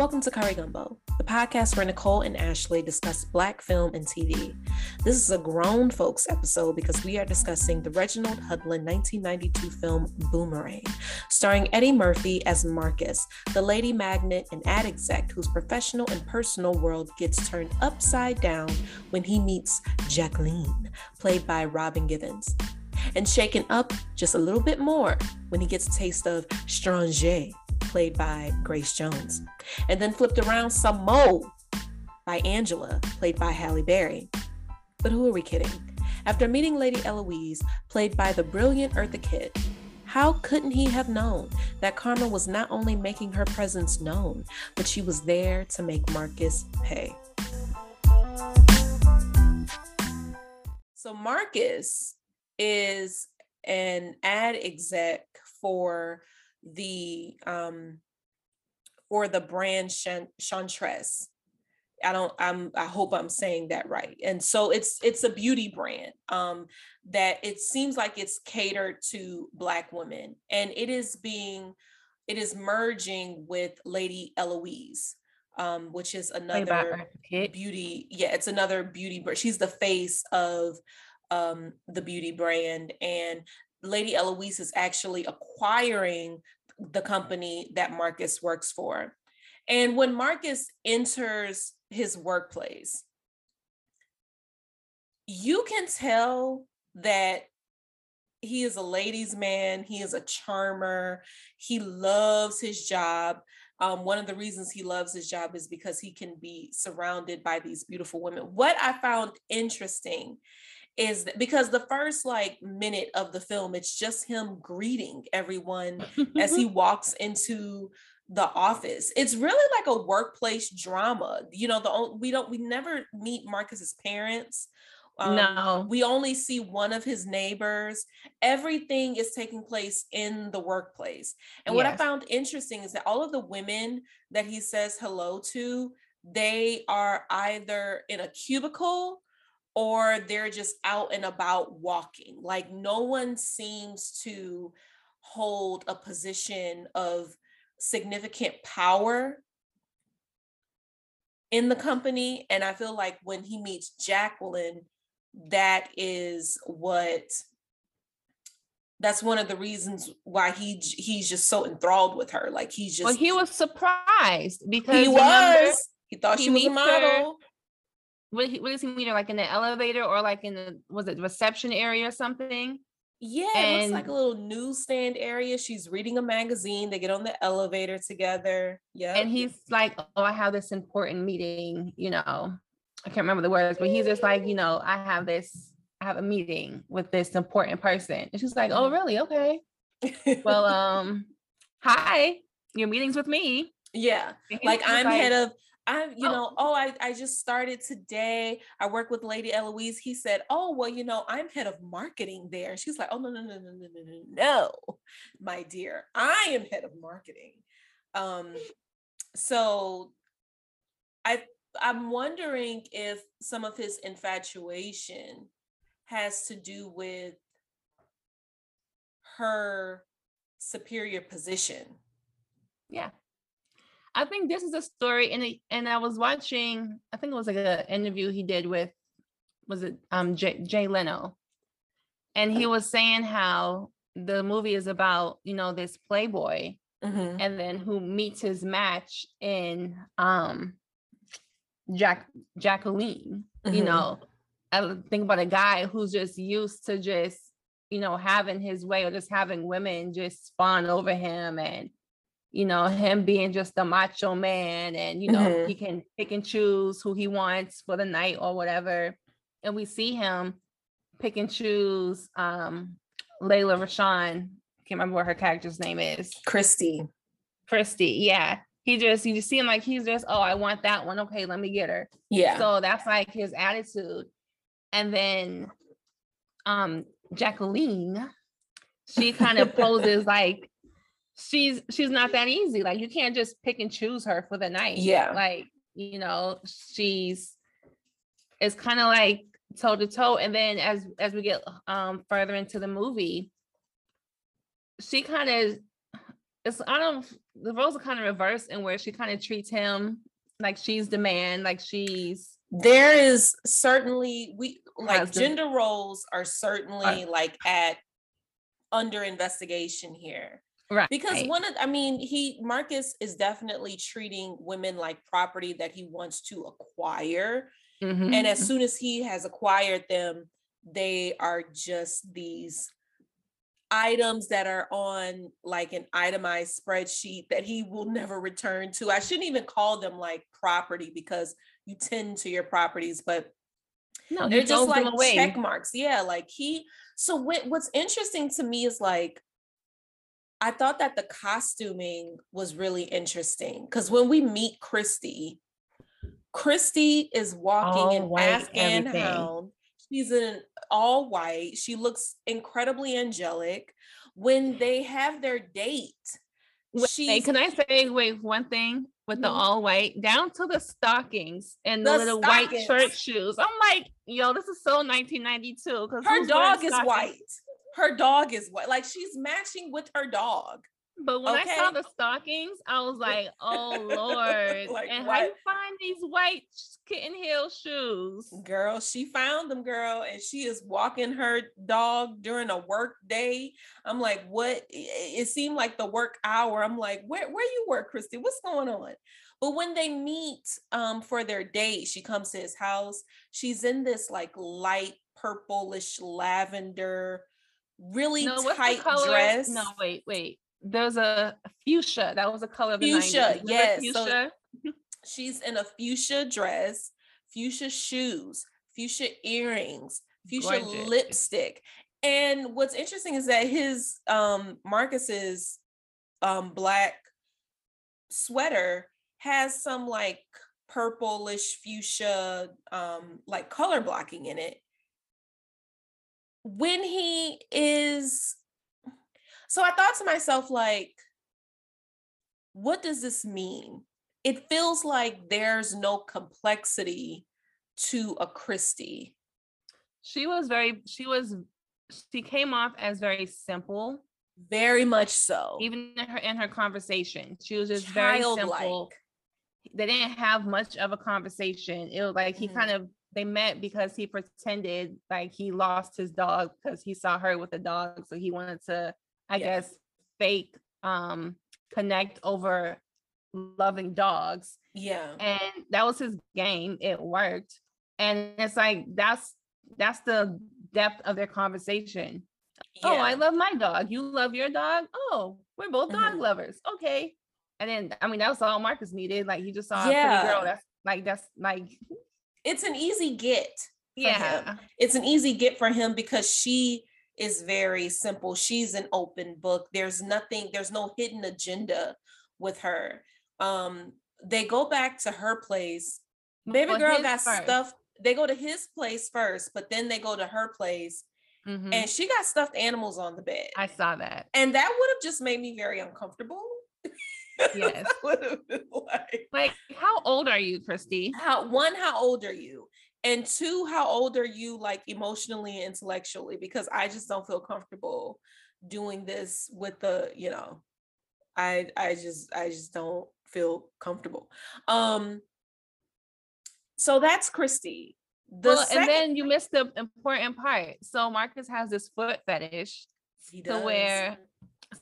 Welcome to Curry Gumbo, the podcast where Nicole and Ashley discuss Black film and TV. This is a grown folks episode because we are discussing the Reginald Hudlin 1992 film Boomerang, starring Eddie Murphy as Marcus, the lady magnet and ad exec whose professional and personal world gets turned upside down when he meets Jacqueline, played by Robin Givens and shaken up just a little bit more when he gets a taste of Stranger, played by Grace Jones, and then flipped around some more by Angela, played by Halle Berry. But who are we kidding? After meeting Lady Eloise, played by the brilliant Eartha Kitt, how couldn't he have known that Karma was not only making her presence known, but she was there to make Marcus pay? So, Marcus is an ad exec for the um for the brand Chantress. I don't I'm I hope I'm saying that right. And so it's it's a beauty brand um that it seems like it's catered to black women and it is being it is merging with Lady Eloise um which is another beauty yeah it's another beauty but she's the face of um the beauty brand and Lady Eloise is actually acquiring the company that Marcus works for. And when Marcus enters his workplace, you can tell that he is a ladies' man, he is a charmer, he loves his job. Um, one of the reasons he loves his job is because he can be surrounded by these beautiful women. What I found interesting is because the first like minute of the film it's just him greeting everyone as he walks into the office. It's really like a workplace drama you know the we don't we never meet marcus's parents. Um, no. we only see one of his neighbors. Everything is taking place in the workplace. And yes. what i found interesting is that all of the women that he says hello to they are either in a cubicle or they're just out and about walking. Like no one seems to hold a position of significant power in the company. And I feel like when he meets Jacqueline, that is what that's one of the reasons why he he's just so enthralled with her. Like he's just well, he was surprised because he was. He thought he she was a model what, what does he mean? Like in the elevator or like in the was it reception area or something? Yeah, and, it looks like a little newsstand area. She's reading a magazine. They get on the elevator together. Yeah. And he's like, Oh, I have this important meeting, you know. I can't remember the words, but he's just like, you know, I have this, I have a meeting with this important person. And she's like, Oh, mm-hmm. really? Okay. well, um, hi, your meeting's with me. Yeah. Like I'm like, head of I, you oh. know, oh, I, I just started today. I work with Lady Eloise. He said, Oh, well, you know, I'm head of marketing there. She's like, Oh, no, no, no, no, no, no, no, no, my dear. I am head of marketing. Um, so I I'm wondering if some of his infatuation has to do with her superior position. Yeah. I think this is a story, and and I was watching. I think it was like an interview he did with, was it um Jay, Jay Leno, and he was saying how the movie is about you know this playboy, mm-hmm. and then who meets his match in um Jack Jacqueline. Mm-hmm. You know, I think about a guy who's just used to just you know having his way or just having women just spawn over him and you know, him being just a macho man and, you know, mm-hmm. he can pick and choose who he wants for the night or whatever. And we see him pick and choose um Lela Rochon. Can't remember what her character's name is. Christy. Christy, yeah. He just you just see him like he's just, oh, I want that one. Okay, let me get her. Yeah. So that's like his attitude. And then um Jacqueline, she kind of poses like she's she's not that easy. Like you can't just pick and choose her for the night. Yeah. Like, you know, she's it's kind of like toe to toe. And then as as we get um further into the movie, she kind of it's I don't the roles are kind of reversed in where she kind of treats him like she's the man, like she's there is certainly we like gender roles are certainly like at under investigation here right. because one of i mean he marcus is definitely treating women like property that he wants to acquire Mhm. and as soon as he has acquired them they are just these items that are on like an itemized spreadsheet that he will never return to. I shouldn't even call them like property because you tend to your properties but no, they're just like check marks. Yeah like he so what, what's interesting to me is like i thought that the costuming was really interesting because when we meet christy christy is walking All in white, afghan everything. hound she's in all white she looks incredibly angelic when they have their date can I say wait one thing with the Mhm. all white down to the stockings and the, The little white stockings. church shoes? I'm like, yo, this is so 1992 because her dog is white her dog is what like she's matching with her dog But when I saw the stockings, I was like, oh lord! Like, and how do you find these white kitten heel shoes? Girl, she found them, girl, and she is walking her dog during a work day. I'm like, what? It it seemed like the work hour. I'm like, where where you work, Christy? What's going on? But when they meet um for their date, she comes to his house. She's in this like light purplish lavender, really No, tight dress. No, wait, wait. There's a fuchsia. That was a color of the Fuchsia, 90s. Remember yes, so- She's in a fuchsia dress, fuchsia shoes, fuchsia earrings, fuchsia Gorgeous. lipstick. And what's interesting is that his um Marcus's um black sweater has some like purplish fuchsia um like color blocking in it. When he is so I thought to myself like what does this mean? It feels like there's no complexity to a Christie. She was very. She was. She came off as very simple, Very much so. even in her in her conversation. She was just very simple. They didn't have much of a conversation. It was like he Mhm. kind of they met because he pretended like he lost his dog because he saw her with a dog. So he wanted to, I Yeah. guess, fake um connect over loving dogs. Yeah. And that was his game. It worked. And it's like that's that's the depth of their conversation. Oh, I love my dog. You love your dog? Oh, we're both dog Mhm. lovers. Okay. And then I mean that was all Marcus needed. Like he just saw a pretty girl. That's like that's like It's an easy get. for him. yeah. It's an easy get for him because she is very simple. She's an open book. There's nothing, there's no hidden agenda with her. Um, they go back to her place baby Well, girl got first. stuff they go to his place first but then they go to her place Mhm. and she got stuffed animals on the bed I saw that. and that would have just made me very uncomfortable Yes. Would have been like Like, how old are you, Christy? how one how old are you and two how old are you like emotionally and intellectually because i just don't feel comfortable doing this with the you know i i just i just don't feel comfortable um so that's christy the well, second and then you missed the important part. So Marcus has this foot fetish he does. to where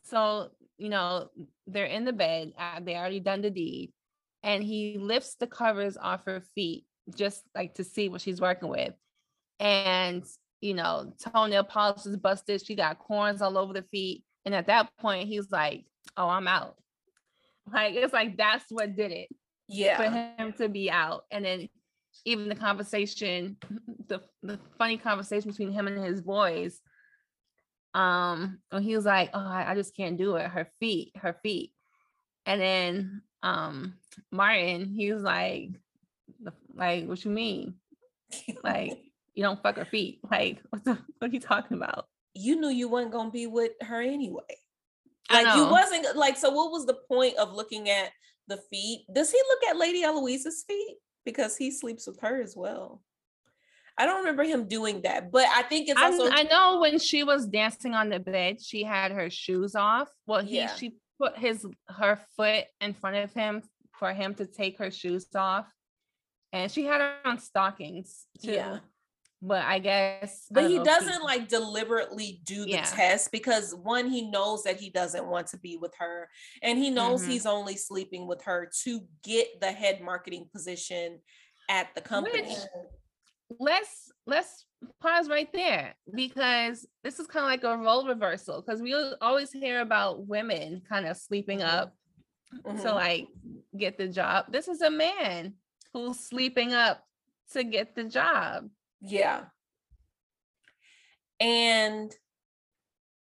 so you know they're in the bed uh, they already done the deed and he lifts the covers off her feet just like to see what she's working with. And you know toenail polish is busted she got corns all over the feet and at that point he's like oh i'm out. Like it's like that's what did it yeah. for him to be out and then even the conversation the, the funny conversation between him and his boys um and he was like oh I, I just can't do it her feet her feet. And then um martin he was like like what you mean? Like you don't fuck her feet. Like what the what are you talking about? You knew you weren't gonna be with her anyway. Like you wasn't like so what was the point of looking at the feet? Does he look at lady eloise's feet? Because he sleeps with her as well i don't remember him doing that but i think it's I, also I know when she was dancing on the bed she had her shoes off well he Yeah. she put his her foot in front of him for him to take her shoes off, and she had on stockings too. Yeah. But I guess, but I he doesn't he, like deliberately do the yeah. test because one, he knows that he doesn't want to be with her, and he knows mm-hmm. he's only sleeping with her to get the head marketing position at the company. Which, let's let's pause right there because this is kind of like a role reversal because we always hear about women kind of sleeping mm-hmm. up mm-hmm. to like get the job. This is a man who's sleeping up to get the job. Yeah. And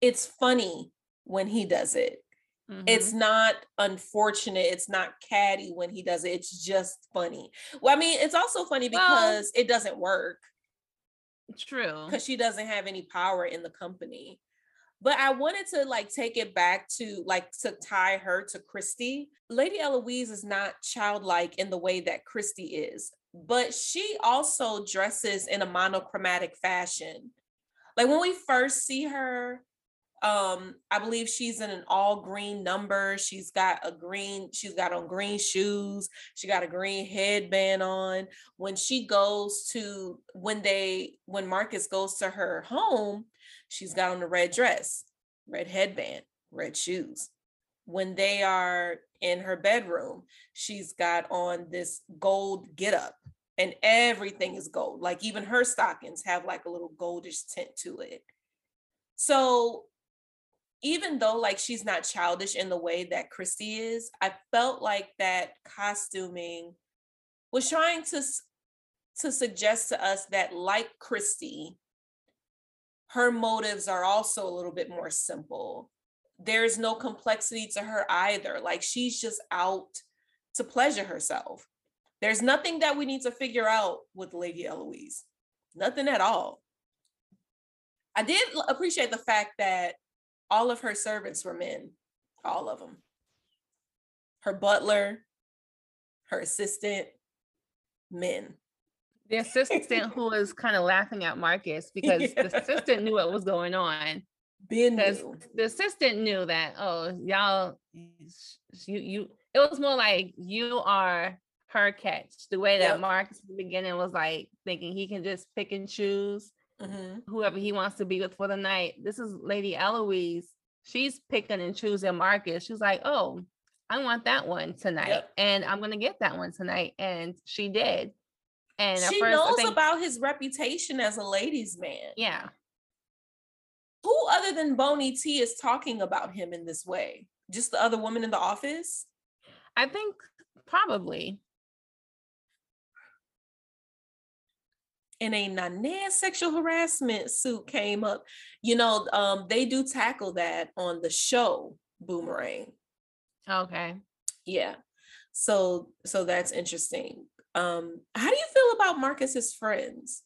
it's funny when he does it. Mm-hmm. It's not unfortunate. It's not catty when he does it. It's just funny. Well, I mean, it's also funny because well, it doesn't work. True. Because she doesn't have any power in the company. But I wanted to like take it back to like to tie her to Christy. Lady Eloise is not childlike in the way that Christy is, but she also dresses in a monochromatic fashion. Like when we first see her, um, I believe she's in an all green number. She's got a green, she's got on green shoes. She got a green headband on. When she goes to, when they, when Marcus goes to her home, she's got on the red dress, red headband, red shoes. When they are in her bedroom, she's got on this gold get up and everything is gold. Like even her stockings have like a little goldish tint to it. So even though like she's not childish in the way that Christy is, I felt like that costuming was trying to to suggest to us that like Christy, her motives are also a little bit more simple. There's no complexity to her either. Like she's just out to pleasure herself. There's nothing that we need to figure out with Lady Eloise. Nothing at all. I did appreciate the fact that all of her servants were men, all of them. Her butler, her assistant, men. The assistant who was kind of laughing at Marcus because yeah. the assistant knew what was going on. Because the assistant knew that, oh, y'all, you, you, it was more like you are her catch. The way that yep. Marcus in the beginning was like thinking he can just pick and choose mm-hmm. whoever he wants to be with for the night. This is Lady Eloise. She's picking and choosing Marcus. She's like, oh, I want that one tonight, yep. and I'm gonna get that one tonight, and she did. And she first, knows think, about his reputation as a ladies' man. Yeah. Who other than Bony T is talking about him in this way? Just the other woman in the office? I think probably. And a Nanette sexual harassment suit came up. You know, um, they do tackle that on the show Boomerang. Okay. Yeah. So so that's interesting. Um, how do you feel about Marcus's friends?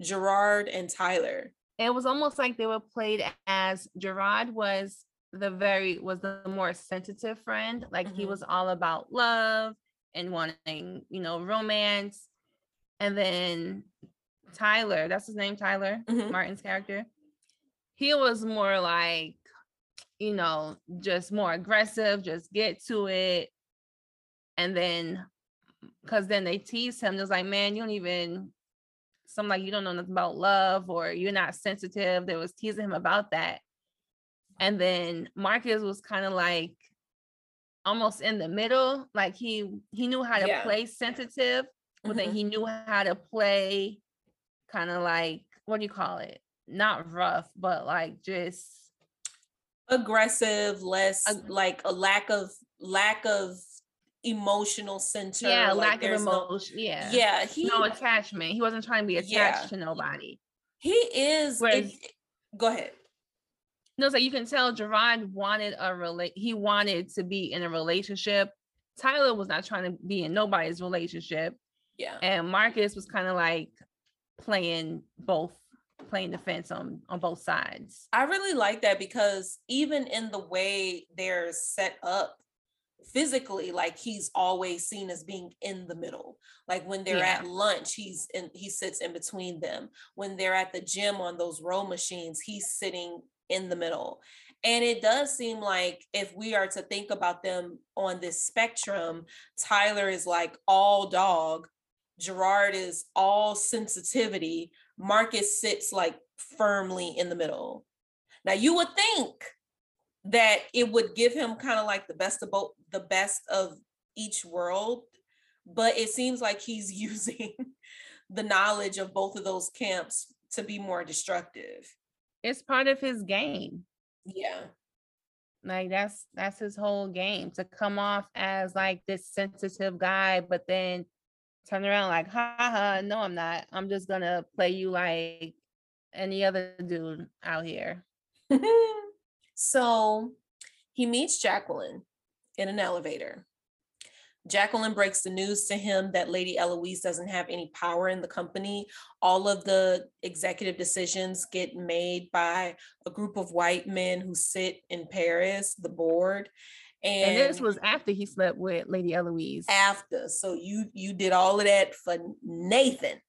Gerard and Tyler. It was almost like they were played as Gerard was the very was the more sensitive friend. Like mm-hmm. he was all about love and wanting, you know, romance and then Tyler, that's his name, Tyler, mm-hmm. Martin's character. He was more like, you know, just more aggressive, just get to it. And then, because then they tease him, just like, man, you don't even, some like, you don't know nothing about love or you're not sensitive. They was teasing him about that. And then Marcus was kind of like, almost in the middle like he he knew how to yeah. play sensitive but mm-hmm. then he knew how to play kind of like what do you call it? Not rough, but like just aggressive, less ag- like a lack of lack of emotional center. Yeah, like lack of emotion. No, yeah. Yeah. He no attachment. He wasn't trying to be attached yeah. to nobody. He is Whereas, it, go ahead. No, so you can tell Gerard wanted a relate he wanted to be in a relationship. Tyler was not trying to be in nobody's relationship. Yeah. And Marcus was kind of like playing both playing defense on on both sides. I really like that because even in the way they're set up physically like he's always seen as being in the middle like when they're yeah. at lunch he's in he sits in between them when they're at the gym on those row machines he's sitting in the middle. And it does seem like if we are to think about them on this spectrum, Tyler is like all dog, Gerard is all sensitivity, Marcus sits like firmly in the middle. Now you would think that it would give him kind of like the best of both the best of each world, but it seems like he's using the knowledge of both of those camps to be more destructive. It's part of his game. Yeah. Like that's that's his whole game to come off as like this sensitive guy, but then turn around like, ha ha, no, I'm not. I'm just gonna play you like any other dude out here. so he meets Jacqueline in an elevator. Jacqueline breaks the news to him that Lady Eloise doesn't have any power in the company. All of the executive decisions get made by a group of white men who sit in Paris, the board. And, and this was after he slept with Lady Eloise. After. So you you did all of that for Nathan.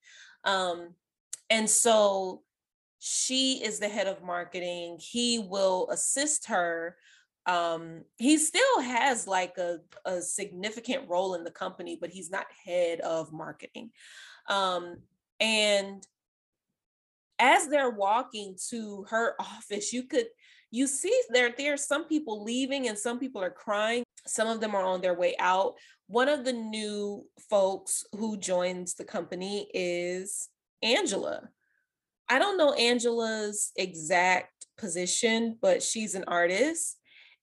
Um, and so she is the head of marketing. He will assist her um, he still has like a, a significant role in the company, but he's not head of marketing. Um, and as they're walking to her office, you could you see there there's some people leaving and some people are crying. Some of them are on their way out. One of the new folks who joins the company is Angela. I don't know Angela's exact position, but she's an artist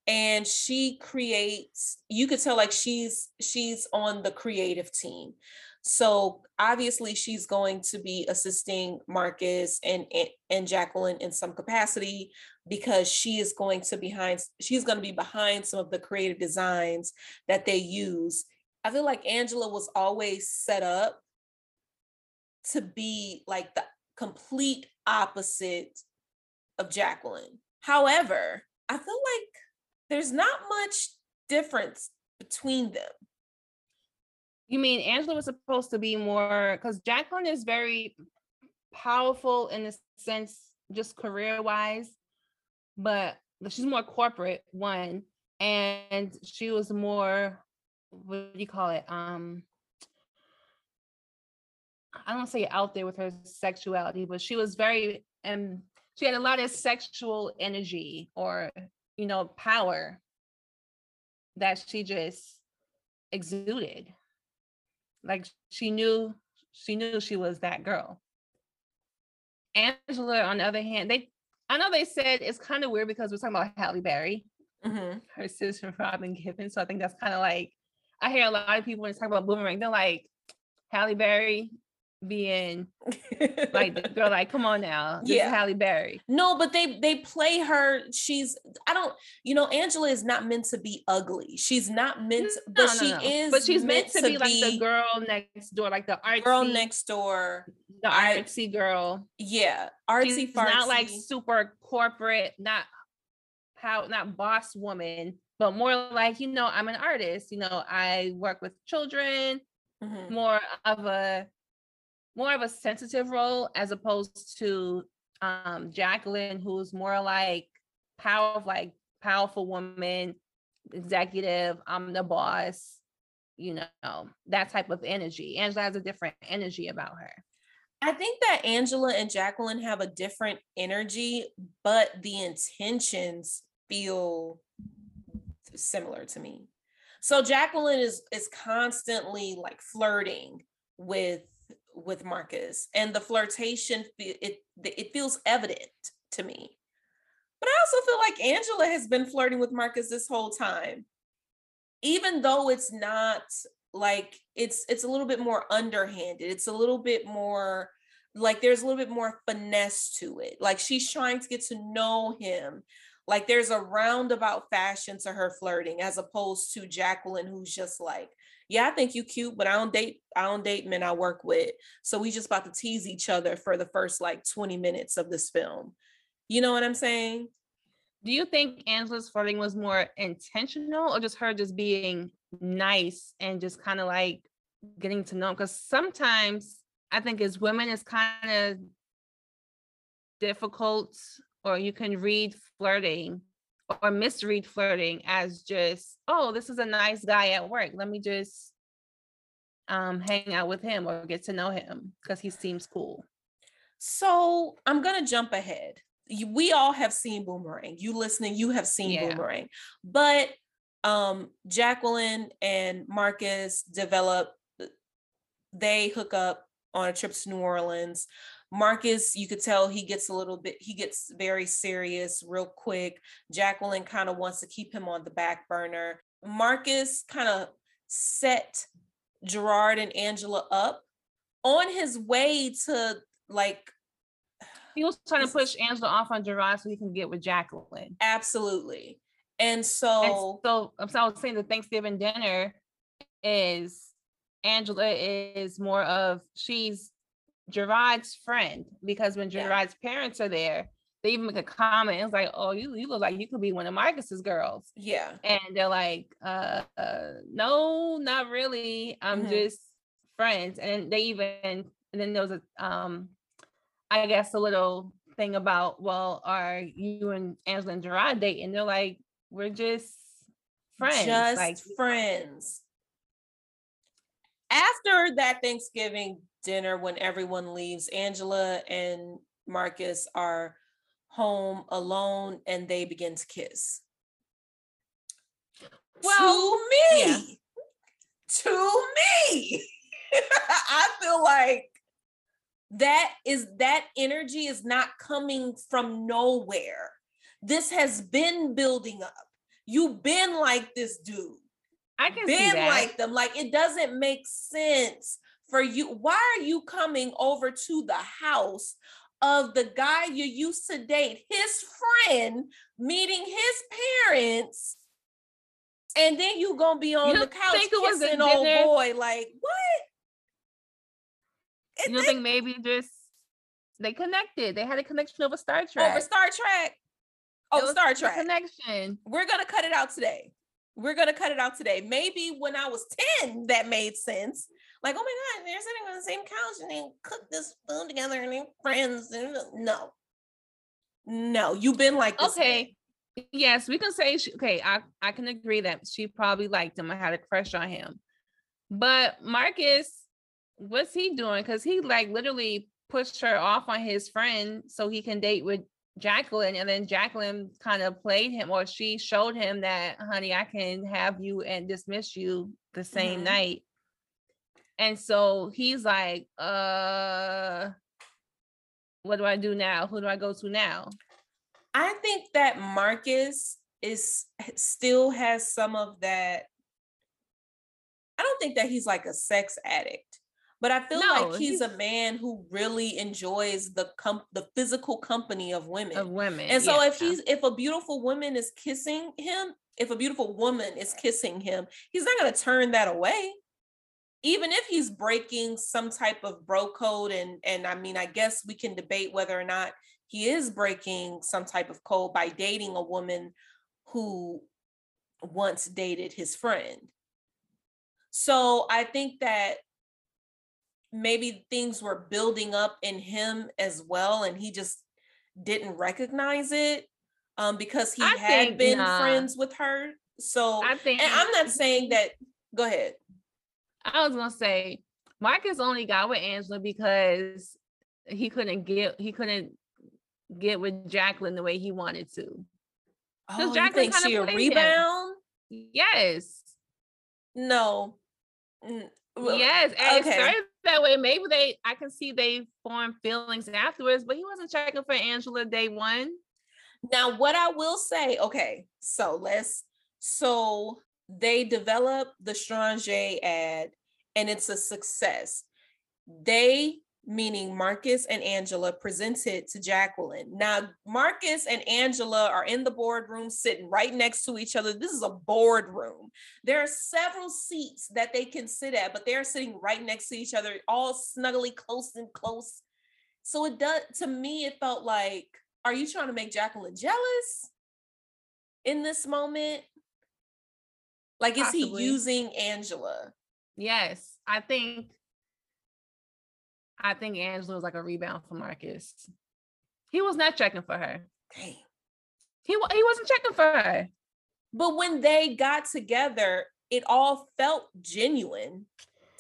and she creates you could tell like she's she's on the creative team so obviously she's going to be assisting marcus and and jacqueline in some capacity because she is going to behind she's going to be behind some of the creative designs that they use i feel like angela was always set up to be like the complete opposite of jacqueline however i feel like there's not much difference between them. You mean Angela was supposed to be more because Jacqueline is very powerful in the sense, just career wise, but she's more corporate, one, and she was more, what do you call it? Um, I don't say out there with her sexuality, but she was very and um, she had a lot of sexual energy or you know, power that she just exuded. Like she knew she knew she was that girl. Angela, on the other hand, they I know they said it's kind of weird because we're talking about Halle Berry, mm-hmm. her sister Robin Givens. So I think that's kind of like I hear a lot of people when they talk about Boomerang, they're like Halle Berry being like the girl like come on now this yeah halle berry no but they they play her she's i don't you know angela is not meant to be ugly she's not meant to, but no, she no. is but she's meant, meant to, to, be, like the girl next door like the artsy girl next door the artsy girl yeah artsy she's fartsy. not like super corporate not how not boss woman but more like you know i'm an artist you know i work with children mm-hmm. more of a more of a sensitive role as opposed to um, Jacqueline, who's more like power, like powerful woman, executive. I'm the boss. You know that type of energy. Angela has a different energy about her. I think that Angela and Jacqueline have a different energy, but the intentions feel similar to me. So Jacqueline is is constantly like flirting with with Marcus, and the flirtation it it feels evident to me. But I also feel like Angela has been flirting with Marcus this whole time, even though it's not like it's it's a little bit more underhanded. It's a little bit more like there's a little bit more finesse to it. Like she's trying to get to know him. Like there's a roundabout fashion to her flirting as opposed to Jacqueline, who's just like, yeah, I think you cute, but I don't date, I don't date men I work with. So we just about to tease each other for the first like 20 minutes of this film. You know what I'm saying? Do you think Angela's flirting was more intentional or just her just being nice and just kind of like getting to know? Because sometimes I think as women it's kind of difficult or you can read flirting or misread flirting as just, oh, this is a nice guy at work. Let me just um hang out with him or get to know him because he seems cool. So I'm gonna jump ahead. We all have seen Boomerang. You listening, you have seen yeah. Boomerang. But um Jacqueline and Marcus develop they hook up on a trip to New Orleans. Marcus, you could tell he gets a little bit, he gets very serious real quick. Jacqueline kind of wants to keep him on the back burner. Marcus kind of set Gerard and Angela up on his way to like he was trying to push Angela off on Gerard so he can get with Jacqueline. Absolutely. And so, and so, so I was saying the Thanksgiving dinner is Angela is more of she's Gerard's friend because when Gerard's yeah. parents are there, they even make a comment. It's like, oh, you, you look like you could be one of Marcus's girls. Yeah. And they're like, uh, uh no, not really. I'm mm-hmm. just friends. And they even and then there was a um I guess a little thing about, well, are you and Angela and Gerard dating? They're like, we're just friends. Just like friends after that Thanksgiving dinner, when everyone leaves, Angela and Marcus are home alone and they begin to kiss. Well, to me, yeah. to me, I feel like that is that energy is not coming from nowhere. This has been building up. You've been like this dude. I can been like them. Like it doesn't make sense for you. Why are you coming over to the house of the guy you used to date, his friend, meeting his parents, and then you gonna be on the couch kissing old boy? Like what? You don't think maybe just they connected? They had a connection over Star Trek. Over Star Trek. Oh, Star Trek connection. We're gonna cut it out today we're gonna cut it out today. Maybe when I was 10, that made sense. Like, oh my God, they're sitting on the same couch and they cook this food together and they're friends. No. No, you've been like this. Okay. Yes, we can say she, okay, I, I can agree that she probably liked him. I had a crush on him. But Marcus, what's he doing? Because he like literally pushed her off on his friend so he can date with Jacqueline, and then Jacqueline kind of played him, or she showed him that, honey, I can have you and dismiss you the same mm-hmm. night. And so he's like, uh, what do I do now? Who do I go to now? I think that Marcus is still has some of that. I don't think that he's like a sex addict. But I feel no, like he's, he's, a man who really enjoys the com- the physical company of women. Of women. And so yeah. if he's if a beautiful woman is kissing him, if a beautiful woman is kissing him, he's not going to turn that away. Even if he's breaking some type of bro code and and I mean I guess we can debate whether or not he is breaking some type of code by dating a woman who once dated his friend. So I think that maybe things were building up in him as well and he just didn't recognize it um because he I had been nah. friends with her so i think and i'm not saying that go ahead i was gonna say marcus only got with angela because he couldn't get he couldn't get with jacqueline the way he wanted to oh, jacqueline think she a rebound him. yes no yes, and okay. it started that way. Maybe they, I can see they formed feelings afterwards, but he wasn't checking for Angela day one. Now, what I will say, okay, so let's, so they develop the Strange ad and it's a success. They meaning Marcus and Angela, presented to Jacqueline. Now, Marcus and Angela are in the boardroom sitting right next to each other. This is a boardroom. There are several seats that they can sit at, but they're sitting right next to each other, all snuggly close and close. So it does, to me, it felt like, are you trying to make Jacqueline jealous in this moment? Like, is Possibly. he using Angela? Yes, I think I think Angela was like a rebound for Marcus. He was not checking for her. Dang. He he wasn't checking for her. But when they got together, it all felt genuine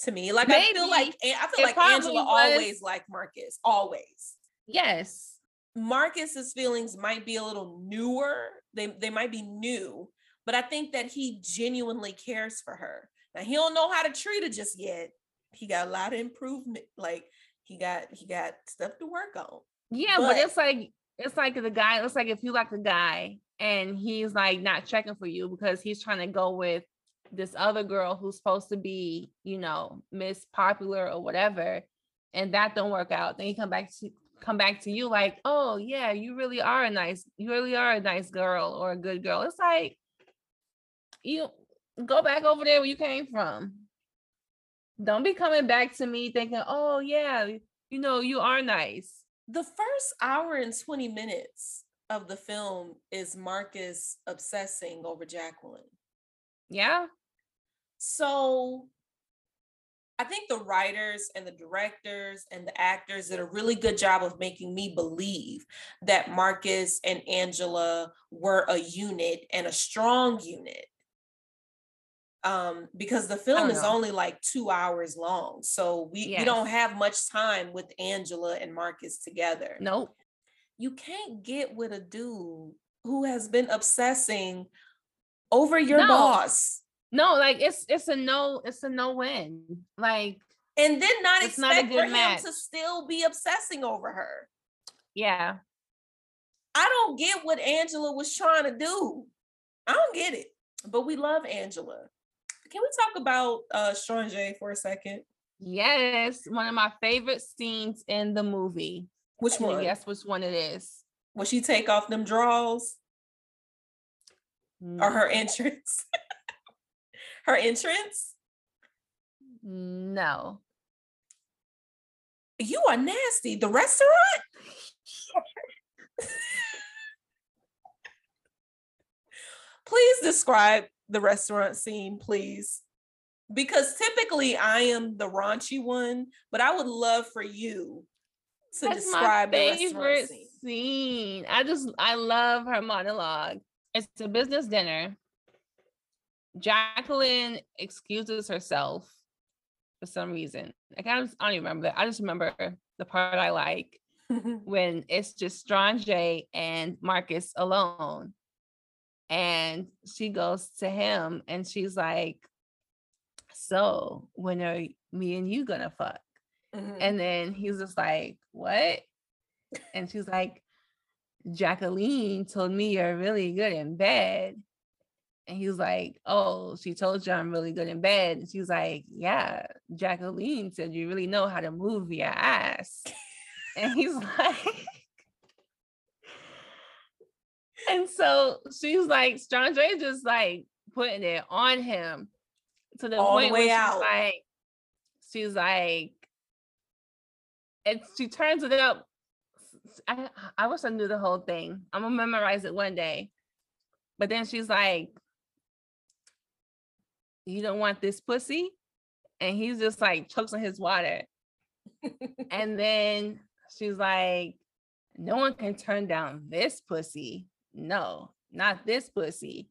to me. Like I feel like eh, I It feel like Angela was. always liked Marcus. Always. Yes. Marcus's feelings might be a little newer. They they might be new, but I think that he genuinely cares for her. Now he don't know how to treat her just yet. He got a lot of improvement. Like he got he got stuff to work on. Yeah, but, But- it's like it's like the guy. It's like if you like a guy and he's like not checking for you because he's trying to go with this other girl who's supposed to be, you know, Miss Popular or whatever, and that don't work out. Then he come back to come back to you like, oh yeah, you really are a nice, you really are a nice girl or a good girl. It's like you go back over there where you came from. Don't be coming back to me thinking, oh yeah, you know, you are nice. The first hour and 20 minutes of the film is Marcus obsessing over Jacqueline. Yeah. So I think the writers and the directors and the actors did a really good job of making me believe that Marcus and Angela were a unit and a strong unit. Um, because the film is know. only like two hours long. So we, we don't have much time with Angela and Marcus together Nope. you can't get with a dude who has been obsessing over your No. boss No, like it's it's a no, it's a no win. Like, and then not It's not a expect for him match. to still be obsessing over her. yeah. I don't get what Angela was trying to do. I don't get it. But we love Angela. Can we talk about uh Strange for a second? Yes, one of my favorite scenes in the movie. Which one? Guess which one it is. Will she take off them draws or her entrance? her entrance? No. You are nasty. The restaurant? please describe the restaurant scene, please. Because typically I am the raunchy one, but I would love for you to That's describe my favorite scene. scene. I just I love her monologue. It's a business dinner. Jacqueline excuses herself for some reason. Like I, just, I don't even remember that. I just remember the part I like when it's just Strange and Marcus alone. And she goes to him and she's like, So when are me and you gonna fuck? Mhm. And then he's just like, What? And she's like, Jacqueline told me you're really good in bed. And he was like, Oh, she told you I'm really good in bed. And she's like, Yeah, Jacqueline said you really know how to move your ass. And he's like, and so she's like, Strange just like putting it on him to the All the point way where out. she's like, she's like, and she turns it up. I, I wish I knew the whole thing. I'm gonna memorize it one day. But then she's like, You don't want this pussy? And he's just like chokes on his water. and then she's like, No one can turn down this pussy. No, not this pussy.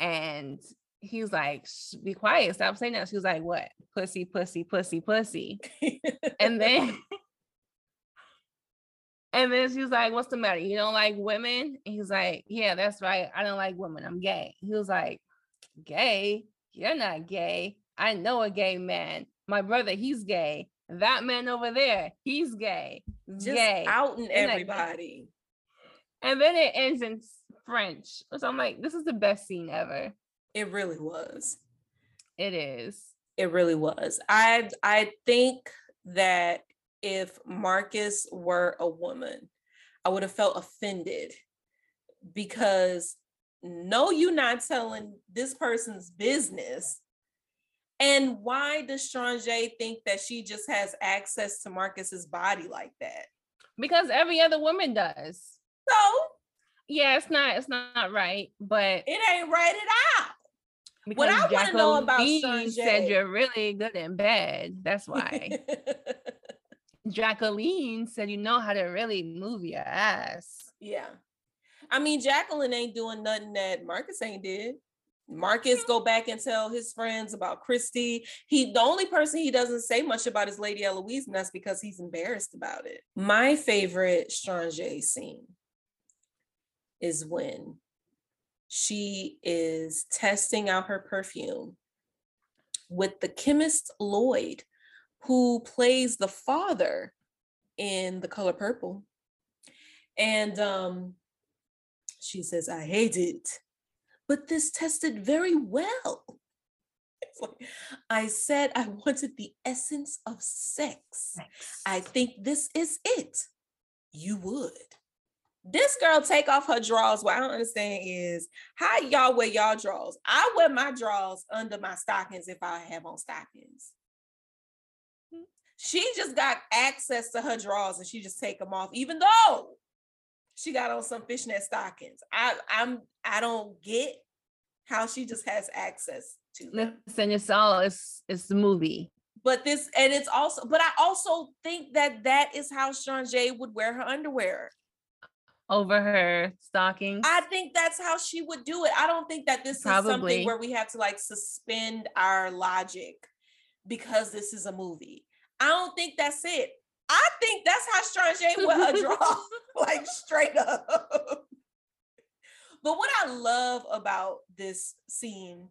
And he's like, "Shh, Be quiet, stop saying that. She was like, What? Pussy, pussy, pussy, pussy. And then and then she was like, What's the matter? You don't like women? And he's like, Yeah, that's right. I don't like women. I'm gay. He was like, Gay? You're not gay. I know a gay man. My brother, he's gay. That man over there, he's gay. Just gay. outing everybody. And then it ends in French. So I'm like, this is the best scene ever. It really was. It is. It really was. I I think that if Marcus were a woman, I would have felt offended because no, you're not telling this person's business. And why does Strange think that she just has access to Marcus's body like that? Because every other woman does. So Yeah, it's not it's not right, but it ain't right at all. What I wanna know about Jacqueline said you're really good in bed. That's why. Jacqueline said you know how to really move your ass. yeah. I mean, Jacqueline ain't doing nothing that Marcus ain't did. Marcus go back and tell his friends about Christy. He the only person he doesn't say much about is Lady Eloise, and that's because he's embarrassed about it. My favorite Strange scene is when she is testing out her perfume with the chemist Lloyd, who plays the father in The Color Purple. And um, she says, I hate it, but this tested very well. Like, I said I wanted the essence of sex. sex. I think this is it. You would. This girl take off her drawers. What I don't understand is how y'all wear y'all drawers. I wear my drawers under my stockings if I have on stockings. Mm. She just got access to her drawers and she just take them off, even though she got on some fishnet stockings. I I'm I don't get how she just has access to them. Listen, it's all it's it's the movie. But this and it's also, but I also think that that is how Strange would wear her underwear over her stockings. I think that's how she would do it. I don't think that this Probably. is something where we have to like suspend our logic because this is a movie. I don't think that's it. I think that's how Strange would draw, like straight up. but what I love about this scene,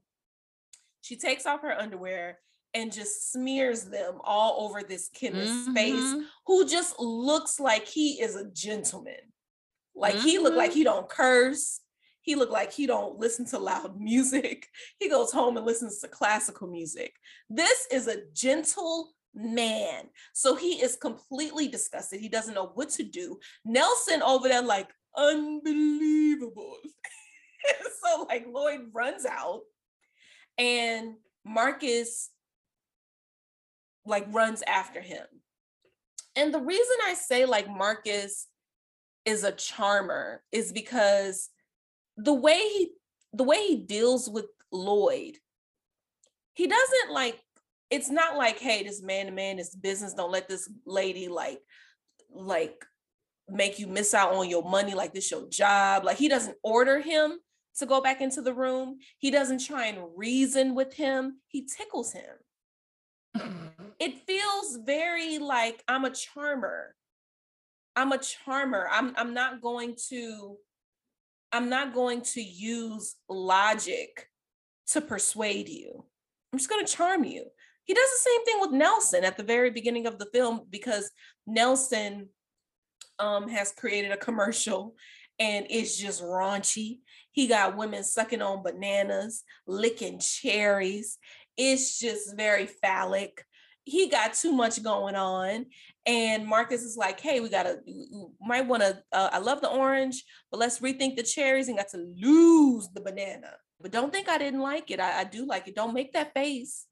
she takes off her underwear and just smears them all over this chemist's mm-hmm. face, who just looks like he is a gentleman. Like mm-hmm. he looked like he don't curse. He looked like he don't listen to loud music. He goes home and listens to classical music. This is a gentle man. So he is completely disgusted. He doesn't know what to do. Nelson over there, like, unbelievable. so, like, Lloyd runs out and Marcus, like, runs after him. And the reason I say, like, Marcus is a charmer is because the way he the way he deals with Lloyd, he doesn't like it's not like, hey, this man to man is business. Don't let this lady like like make you miss out on your money like this your job. Like he doesn't order him to go back into the room. He doesn't try and reason with him. He tickles him. it feels very like I'm a charmer. I'm a charmer. I'm I'm not going to I'm not going to use logic to persuade you. I'm just going to charm you. He does the same thing with Nelson at the very beginning of the film because Nelson um, has created a commercial and it's just raunchy. He got women sucking on bananas, licking cherries. It's just very phallic. He got too much going on and Marcus is like, hey, we gotta, we might wanna, uh, I love the orange, but let's rethink the cherries and got to lose the banana. But don't think I didn't like it. I, I do like it. Don't make that face.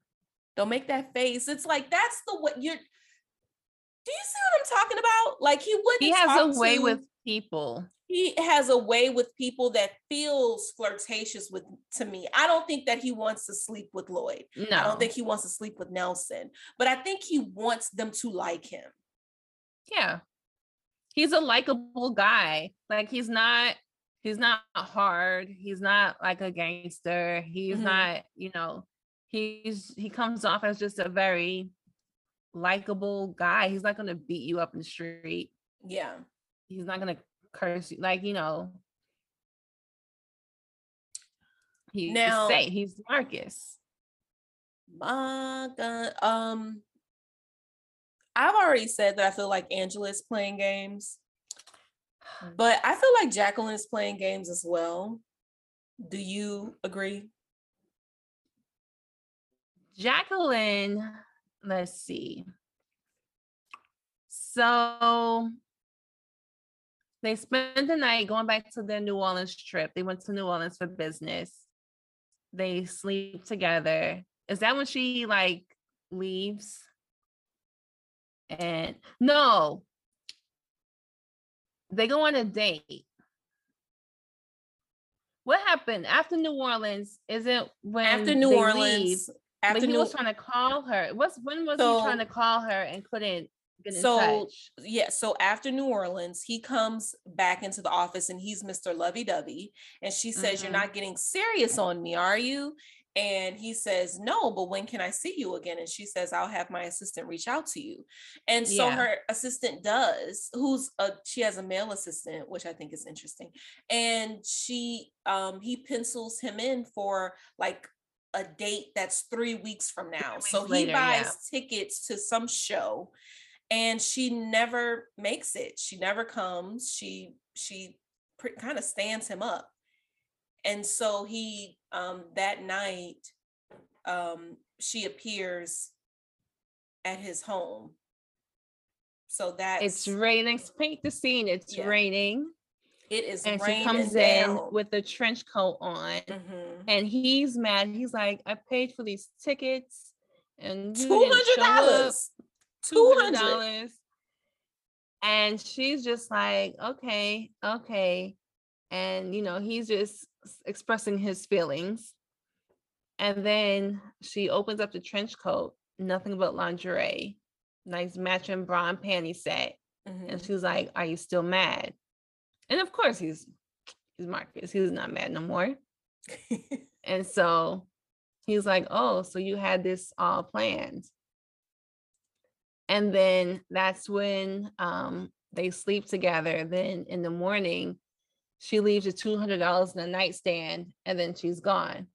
Don't make that face. It's like, that's the what you're, do you see what I'm talking about? Like he wouldn't. He has a way to, with people. He has a way with people that feels flirtatious with to me. I don't think that he wants to sleep with Lloyd. No. I don't think he wants to sleep with Nelson. But I think he wants them to like him. Yeah. He's a likable guy. Like he's not he's not hard. He's not like a gangster. He's mm-hmm. not, you know, he's he comes off as just a very likable guy. He's not gonna beat you up in the street. Yeah. He's not gonna curse you. Like, you know. He, now, he's, he's Marcus. My God. Um I've already said that I feel like Angela's playing games, but I feel like Jacqueline is playing games as well. Do you agree? Jacqueline, let's see. So they spent the night going back to their New Orleans trip. They went to New Orleans for business. They sleep together. Is that when she like leaves? And no, they go on a date. What happened after New Orleans? Is it when after New Orleans? Leave, after he New- was trying to call her. What's when was so, he trying to call her and couldn't so yeah so after new orleans he comes back into the office and he's mr lovey-dovey and she says mm-hmm. you're not getting serious on me are you and he says no but when can i see you again and she says i'll have my assistant reach out to you and so yeah. her assistant does who's a she has a male assistant which i think is interesting and she um he pencils him in for like a date that's three weeks from now. Weeks so he later, buys yeah. tickets to some show and she never makes it. She never comes. She she pre- kind of stands him up. And so he um that night um she appears at his home. So that it's raining. Paint the scene. It's yeah. raining. It is and she comes down. in with a trench coat on mm-hmm. and he's mad. He's like, I paid for these tickets and two hundred dollars. Two hundred dollars. And she's just like, okay, okay. And you know, he's just expressing his feelings. And then she opens up the trench coat, nothing but lingerie, nice matching bra and panty set. Mm-hmm. And she's like, Are you still mad? And of course he's he's Marcus. He's not mad no more. and so he's like, Oh, so you had this all planned. And then that's when um, they sleep together. Then in the morning, she leaves the $200 in the nightstand and then she's gone,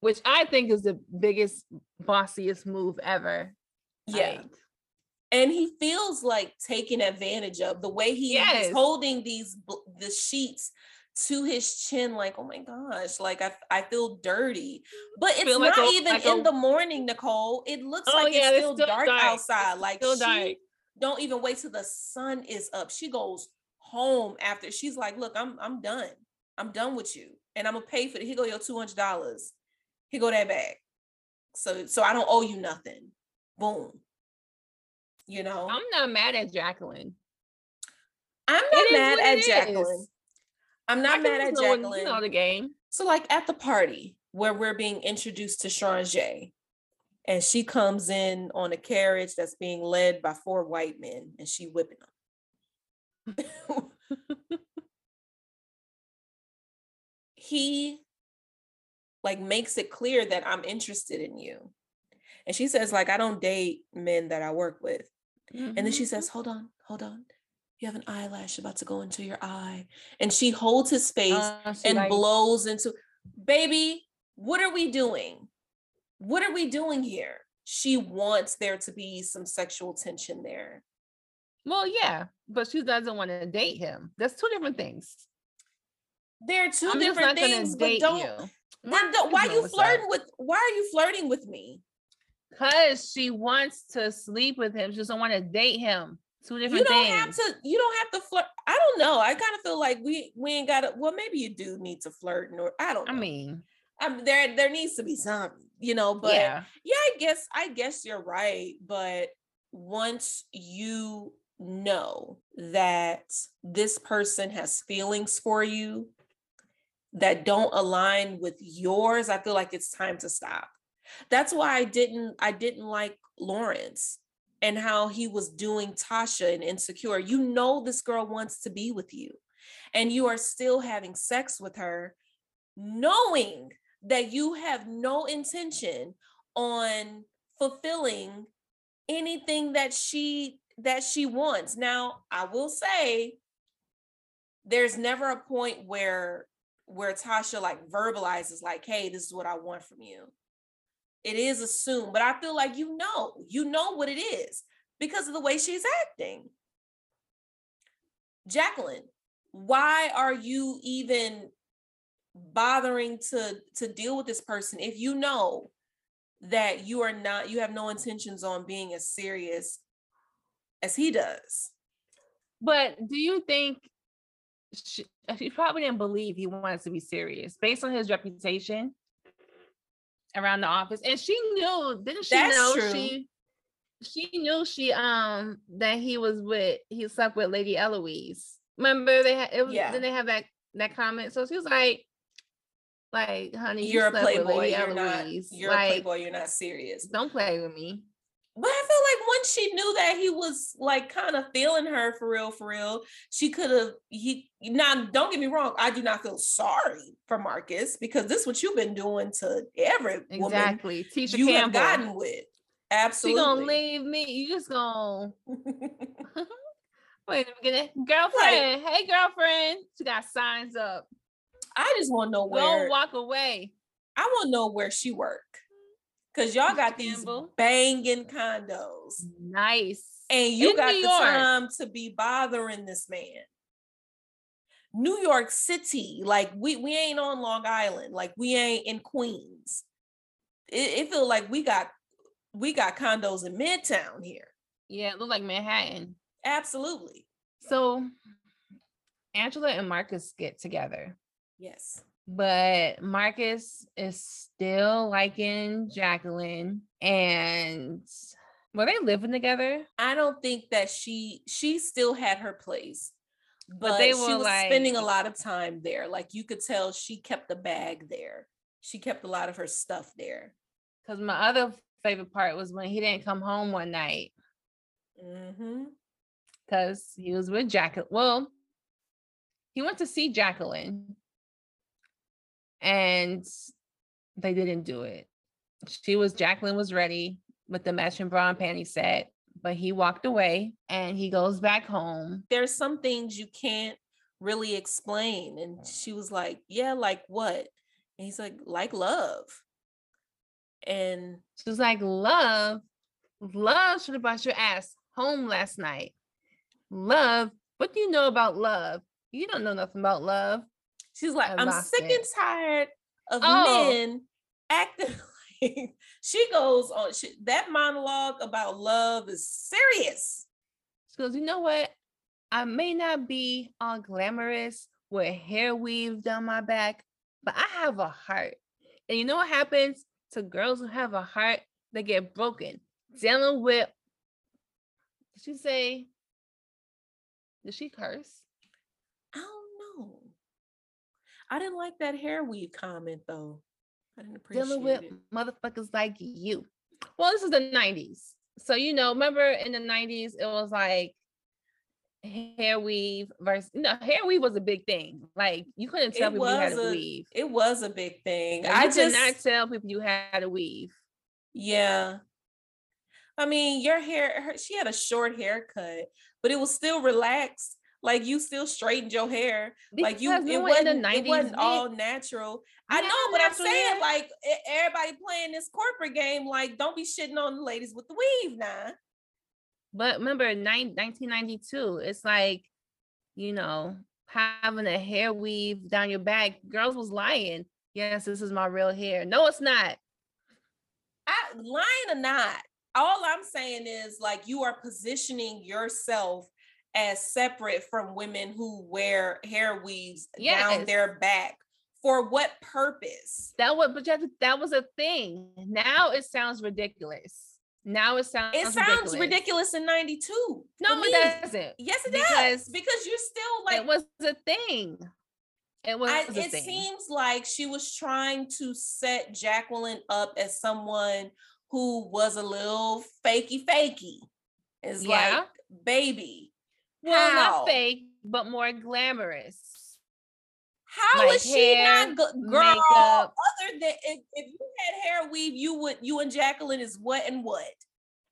which I think is the biggest, bossiest move ever. Yeah. Like, and he feels like taken advantage of the way he yes. is holding these the sheets to his chin like oh my gosh like i, I feel dirty. Mm, but it's not like a, even like in a, the morning nicole it looks oh, like yeah, it's, still, it's still dark, dark, outside it's like she dark. don't even wait till the sun is up she goes home after she's like look i'm i'm done i'm done with you and i'm gonna pay for it he go your $200 he go that back so so i don't owe you nothing boom you know? I'm not mad at jacqueline. I'm not mad at jacqueline is. I'm not mad at jacqueline you know the game so like at the party where we're being introduced to J, and she comes in on a carriage that's being led by four white men and she whipping them he like makes it clear that I'm interested in you. And she says, like, I don't date men that I work with. Mm-hmm. And then she mm-hmm. says, Hold on, hold on. You have an eyelash about to go into your eye. And she holds his face uh, and like- blows into, baby, what are we doing? What are we doing here? She wants there to be some sexual tension there. Well, yeah, but she doesn't want to date him. That's two different things. There are 2 I'm different things, but don't, you. don't why are you flirting with why are you flirting with me? Because she wants to sleep with him. She doesn't want to date him. Two different you don't things. have to. You don't have to flirt. I don't know. I kind of feel like we we ain't got to. Well, maybe you do need to flirt, or I don't. Know. I mean, I mean, there there needs to be some, you know. But yeah. yeah, I guess I guess you're right. But once you know that this person has feelings for you that don't align with yours, I feel like it's time to stop. That's why I didn't I didn't like Lawrence and how he was doing Tasha and Insecure. You know this girl wants to be with you and you are still having sex with her knowing that you have no intention on fulfilling anything that she that she wants. Now, I will say there's never a point where where Tasha like verbalizes like, "Hey, this is what I want from you." It is assumed, but I feel like you know, you know what it is because of the way she's acting. Jacqueline, why are you even bothering to to deal with this person if you know that you are not you have no intentions on being as serious as he does but do you think she, she probably didn't believe he wanted to be serious based on his reputation around the office and she knew didn't she That's know true. she she knew she um that he was with he slept with lady eloise. Remember they had it was, yeah. then they have that that comment? So she was like like honey you're you a playboy you're not you're like, a playboy you're not serious. Don't play with me But I feel like once she knew that he was like kind of feeling her for real, for real, she could have. He now, don't get me wrong. I do not feel sorry for Marcus because this is what you've been doing to every exactly. woman Tisha you Campbell. have gotten with. Absolutely, She gonna leave me. You just gonna wait a minute, girlfriend. Hey, girlfriend. She got signs up. I just want to know where. Don't walk away. I want to know where she work. Cause y'all got these banging condos. Nice. And you In got New the York. time to be bothering this man. New York City, like we we ain't on Long Island, like we ain't in Queens. It, it feel like we got we got condos in Midtown here. Yeah, it looked like Manhattan. Absolutely. So Angela and Marcus get together, Yes. But Marcus is still liking Jacqueline. And were they living together? I don't think that she she still had her place. But, they she were, was spending a lot of time there. Like you could tell she kept the bag there. She kept a lot of her stuff there. Because my other favorite part was when he didn't come home one night hmm because he was with Jacqueline. Well, he went to see Jacqueline and they didn't do it. She was, Jacqueline was ready with the matching bra and panty set, but he walked away and he goes back home. There's some things you can't really explain. And she was like, Yeah, like what? And he's like, like love. And She was like, Love, love should have brought your ass home last night. Love, what do you know about love? You don't know nothing about love. She's like, I'm sick it. and tired of Oh. men acting like she goes on she, that monologue about love is serious. She goes, you know what? I may not be all glamorous with hair weave down my back, but I have a heart. And you know what happens to girls who have a heart? They get broken. Dealing with, did she say, did she curse? I don't know. I didn't like that hair weave comment though. I didn't appreciate Dealing with it. motherfuckers like you. Well, this is the 90s. So, you know, remember in the 90s, it was like hair weave versus, no, hair weave was a big thing. Like, you couldn't tell It people you had was a a- weave. It was a big thing. Like, I you could not tell people you had a weave. Yeah. I mean, your hair, her, she had a short haircut, but it was still relaxed. Like you still straightened your hair. like you, it no one in wasn't, it wasn't all natural. I know, but I'm saying like everybody playing this corporate game, like don't be shitting on the ladies with the weave now. But remember, nine, 1992, it's like, you know, having a hair weave down your back. Girls was lying. Yes, this is my real hair. No, it's not. I lying or not, all I'm saying is like you are positioning yourself as separate from women who wear hair weaves down their back. For what purpose? That was, but you have to- that was a thing. Now it sounds ridiculous. Now it sounds. It sounds ridiculous, in 92. No, it doesn't. Yes, it because does. Because you're still like it was a thing. It was I, it thing. seems like she was trying to set Jacqueline up as someone who was a little fakey fakey. It's Yeah. like, baby, well, how? not fake, but more glamorous. How is like she hair, not good, girl? makeup. Other than if, if you had hair weave, you would you and Jacqueline is what and what.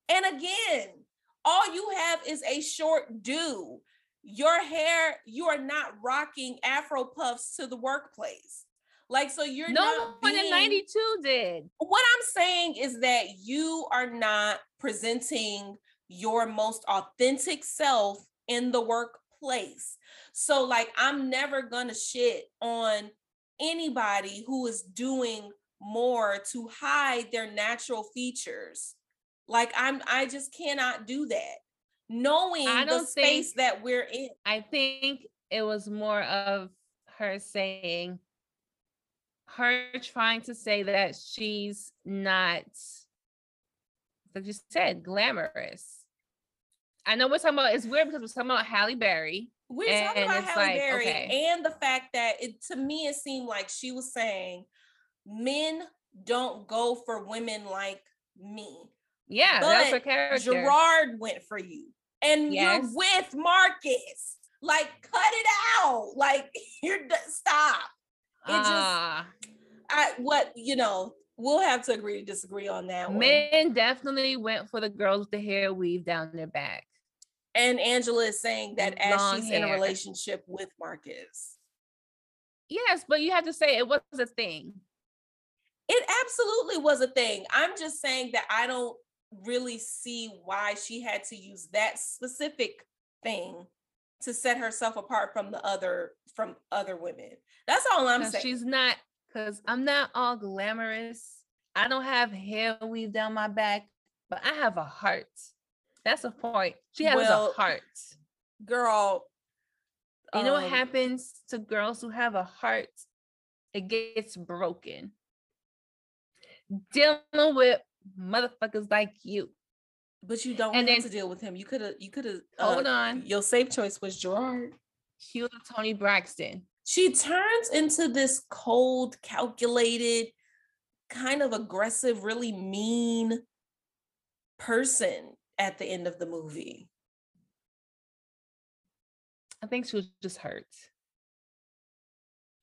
And again, all you have is a short do. Your hair, you are not rocking Afro puffs to the workplace. Like so, you're No not one in 92 did. what I'm saying is that you are not presenting your most authentic self in the workplace. So, like, I'm never gonna shit on anybody who is doing more to hide their natural features. Like, I'm, I just cannot do that. Knowing the space think- that we're in. I think it was more of her saying, her trying to say that she's not, like you said, glamorous. I know we're talking about it's weird because we're talking about Halle Berry. We're talking about Halle like, Berry okay. and the fact that it to me it seemed like she was saying men don't go for women like me. Yeah, but that's her character. Gerard went for you, and Yes. you're with Marcus. Like, cut it out. Like, you're stop. it just- Ah, I what you know. We'll have to agree to disagree on that one. men definitely went for the girls with the hair weave down their back. And Angela is saying that as Long she's in a relationship with Marcus. Yes, but you have to say it was a thing. It absolutely was a thing. I'm just saying that I don't really see why she had to use that specific thing to set herself apart from the other from other women. That's all I'm saying. she's not because I'm not all glamorous. I don't have hair weave down my back, but I have a heart. That's a point. She has Well, a heart. Girl, You know what um, happens to girls who have a heart? It gets broken. Dealing with motherfuckers like you. But you don't And have then- to deal with him. You could have. You could have. Hold on. Your safe choice was Gerard. Cue the Toni Braxton. She turns into this cold, calculated, kind of aggressive, really mean person at the end of the movie. I think she was just hurt.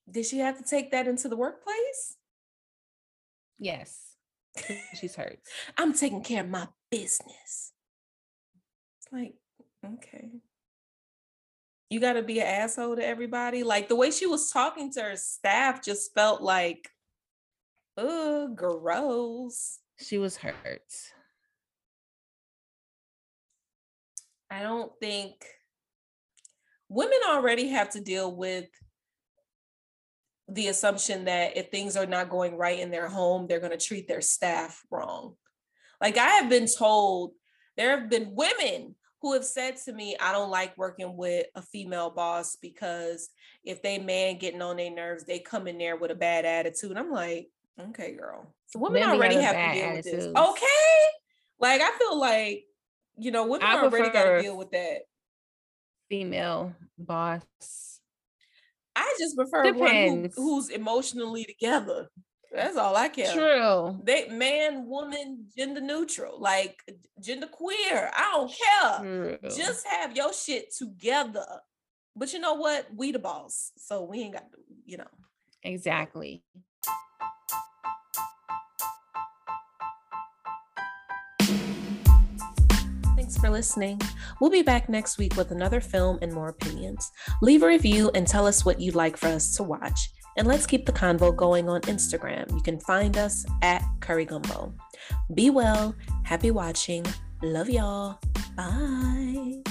Did she have to take that into the workplace? Yes. She's hurt. I'm taking care of my business. It's like, okay. You got to be an asshole to everybody. Like the way she was talking to her staff just felt like, oh, gross. She was hurt. I don't think women already have to deal with the assumption that if things are not going right in their home, they're going to treat their staff wrong. Like I have been told, there have been women who have said to me, I don't like working with a female boss because if they man getting on their nerves, they come in there with a bad attitude. I'm like, okay, girl. So women Men already having have to deal with this. Okay. Like I feel like, you know, women I already got to deal with that. Female boss. I just prefer one who, who's emotionally together. That's all I care. True. They man, woman, gender neutral, like gender queer. I don't care. True. Just have your shit together. But you know what? We the boss, so we ain't got to, you know. exactly. For listening. We'll be back next week with another film and more opinions. Leave a review and tell us what you'd like for us to watch. And let's keep the convo going on Instagram. You can find us at Curry Gumbo. Be well, happy watching, love y'all, bye.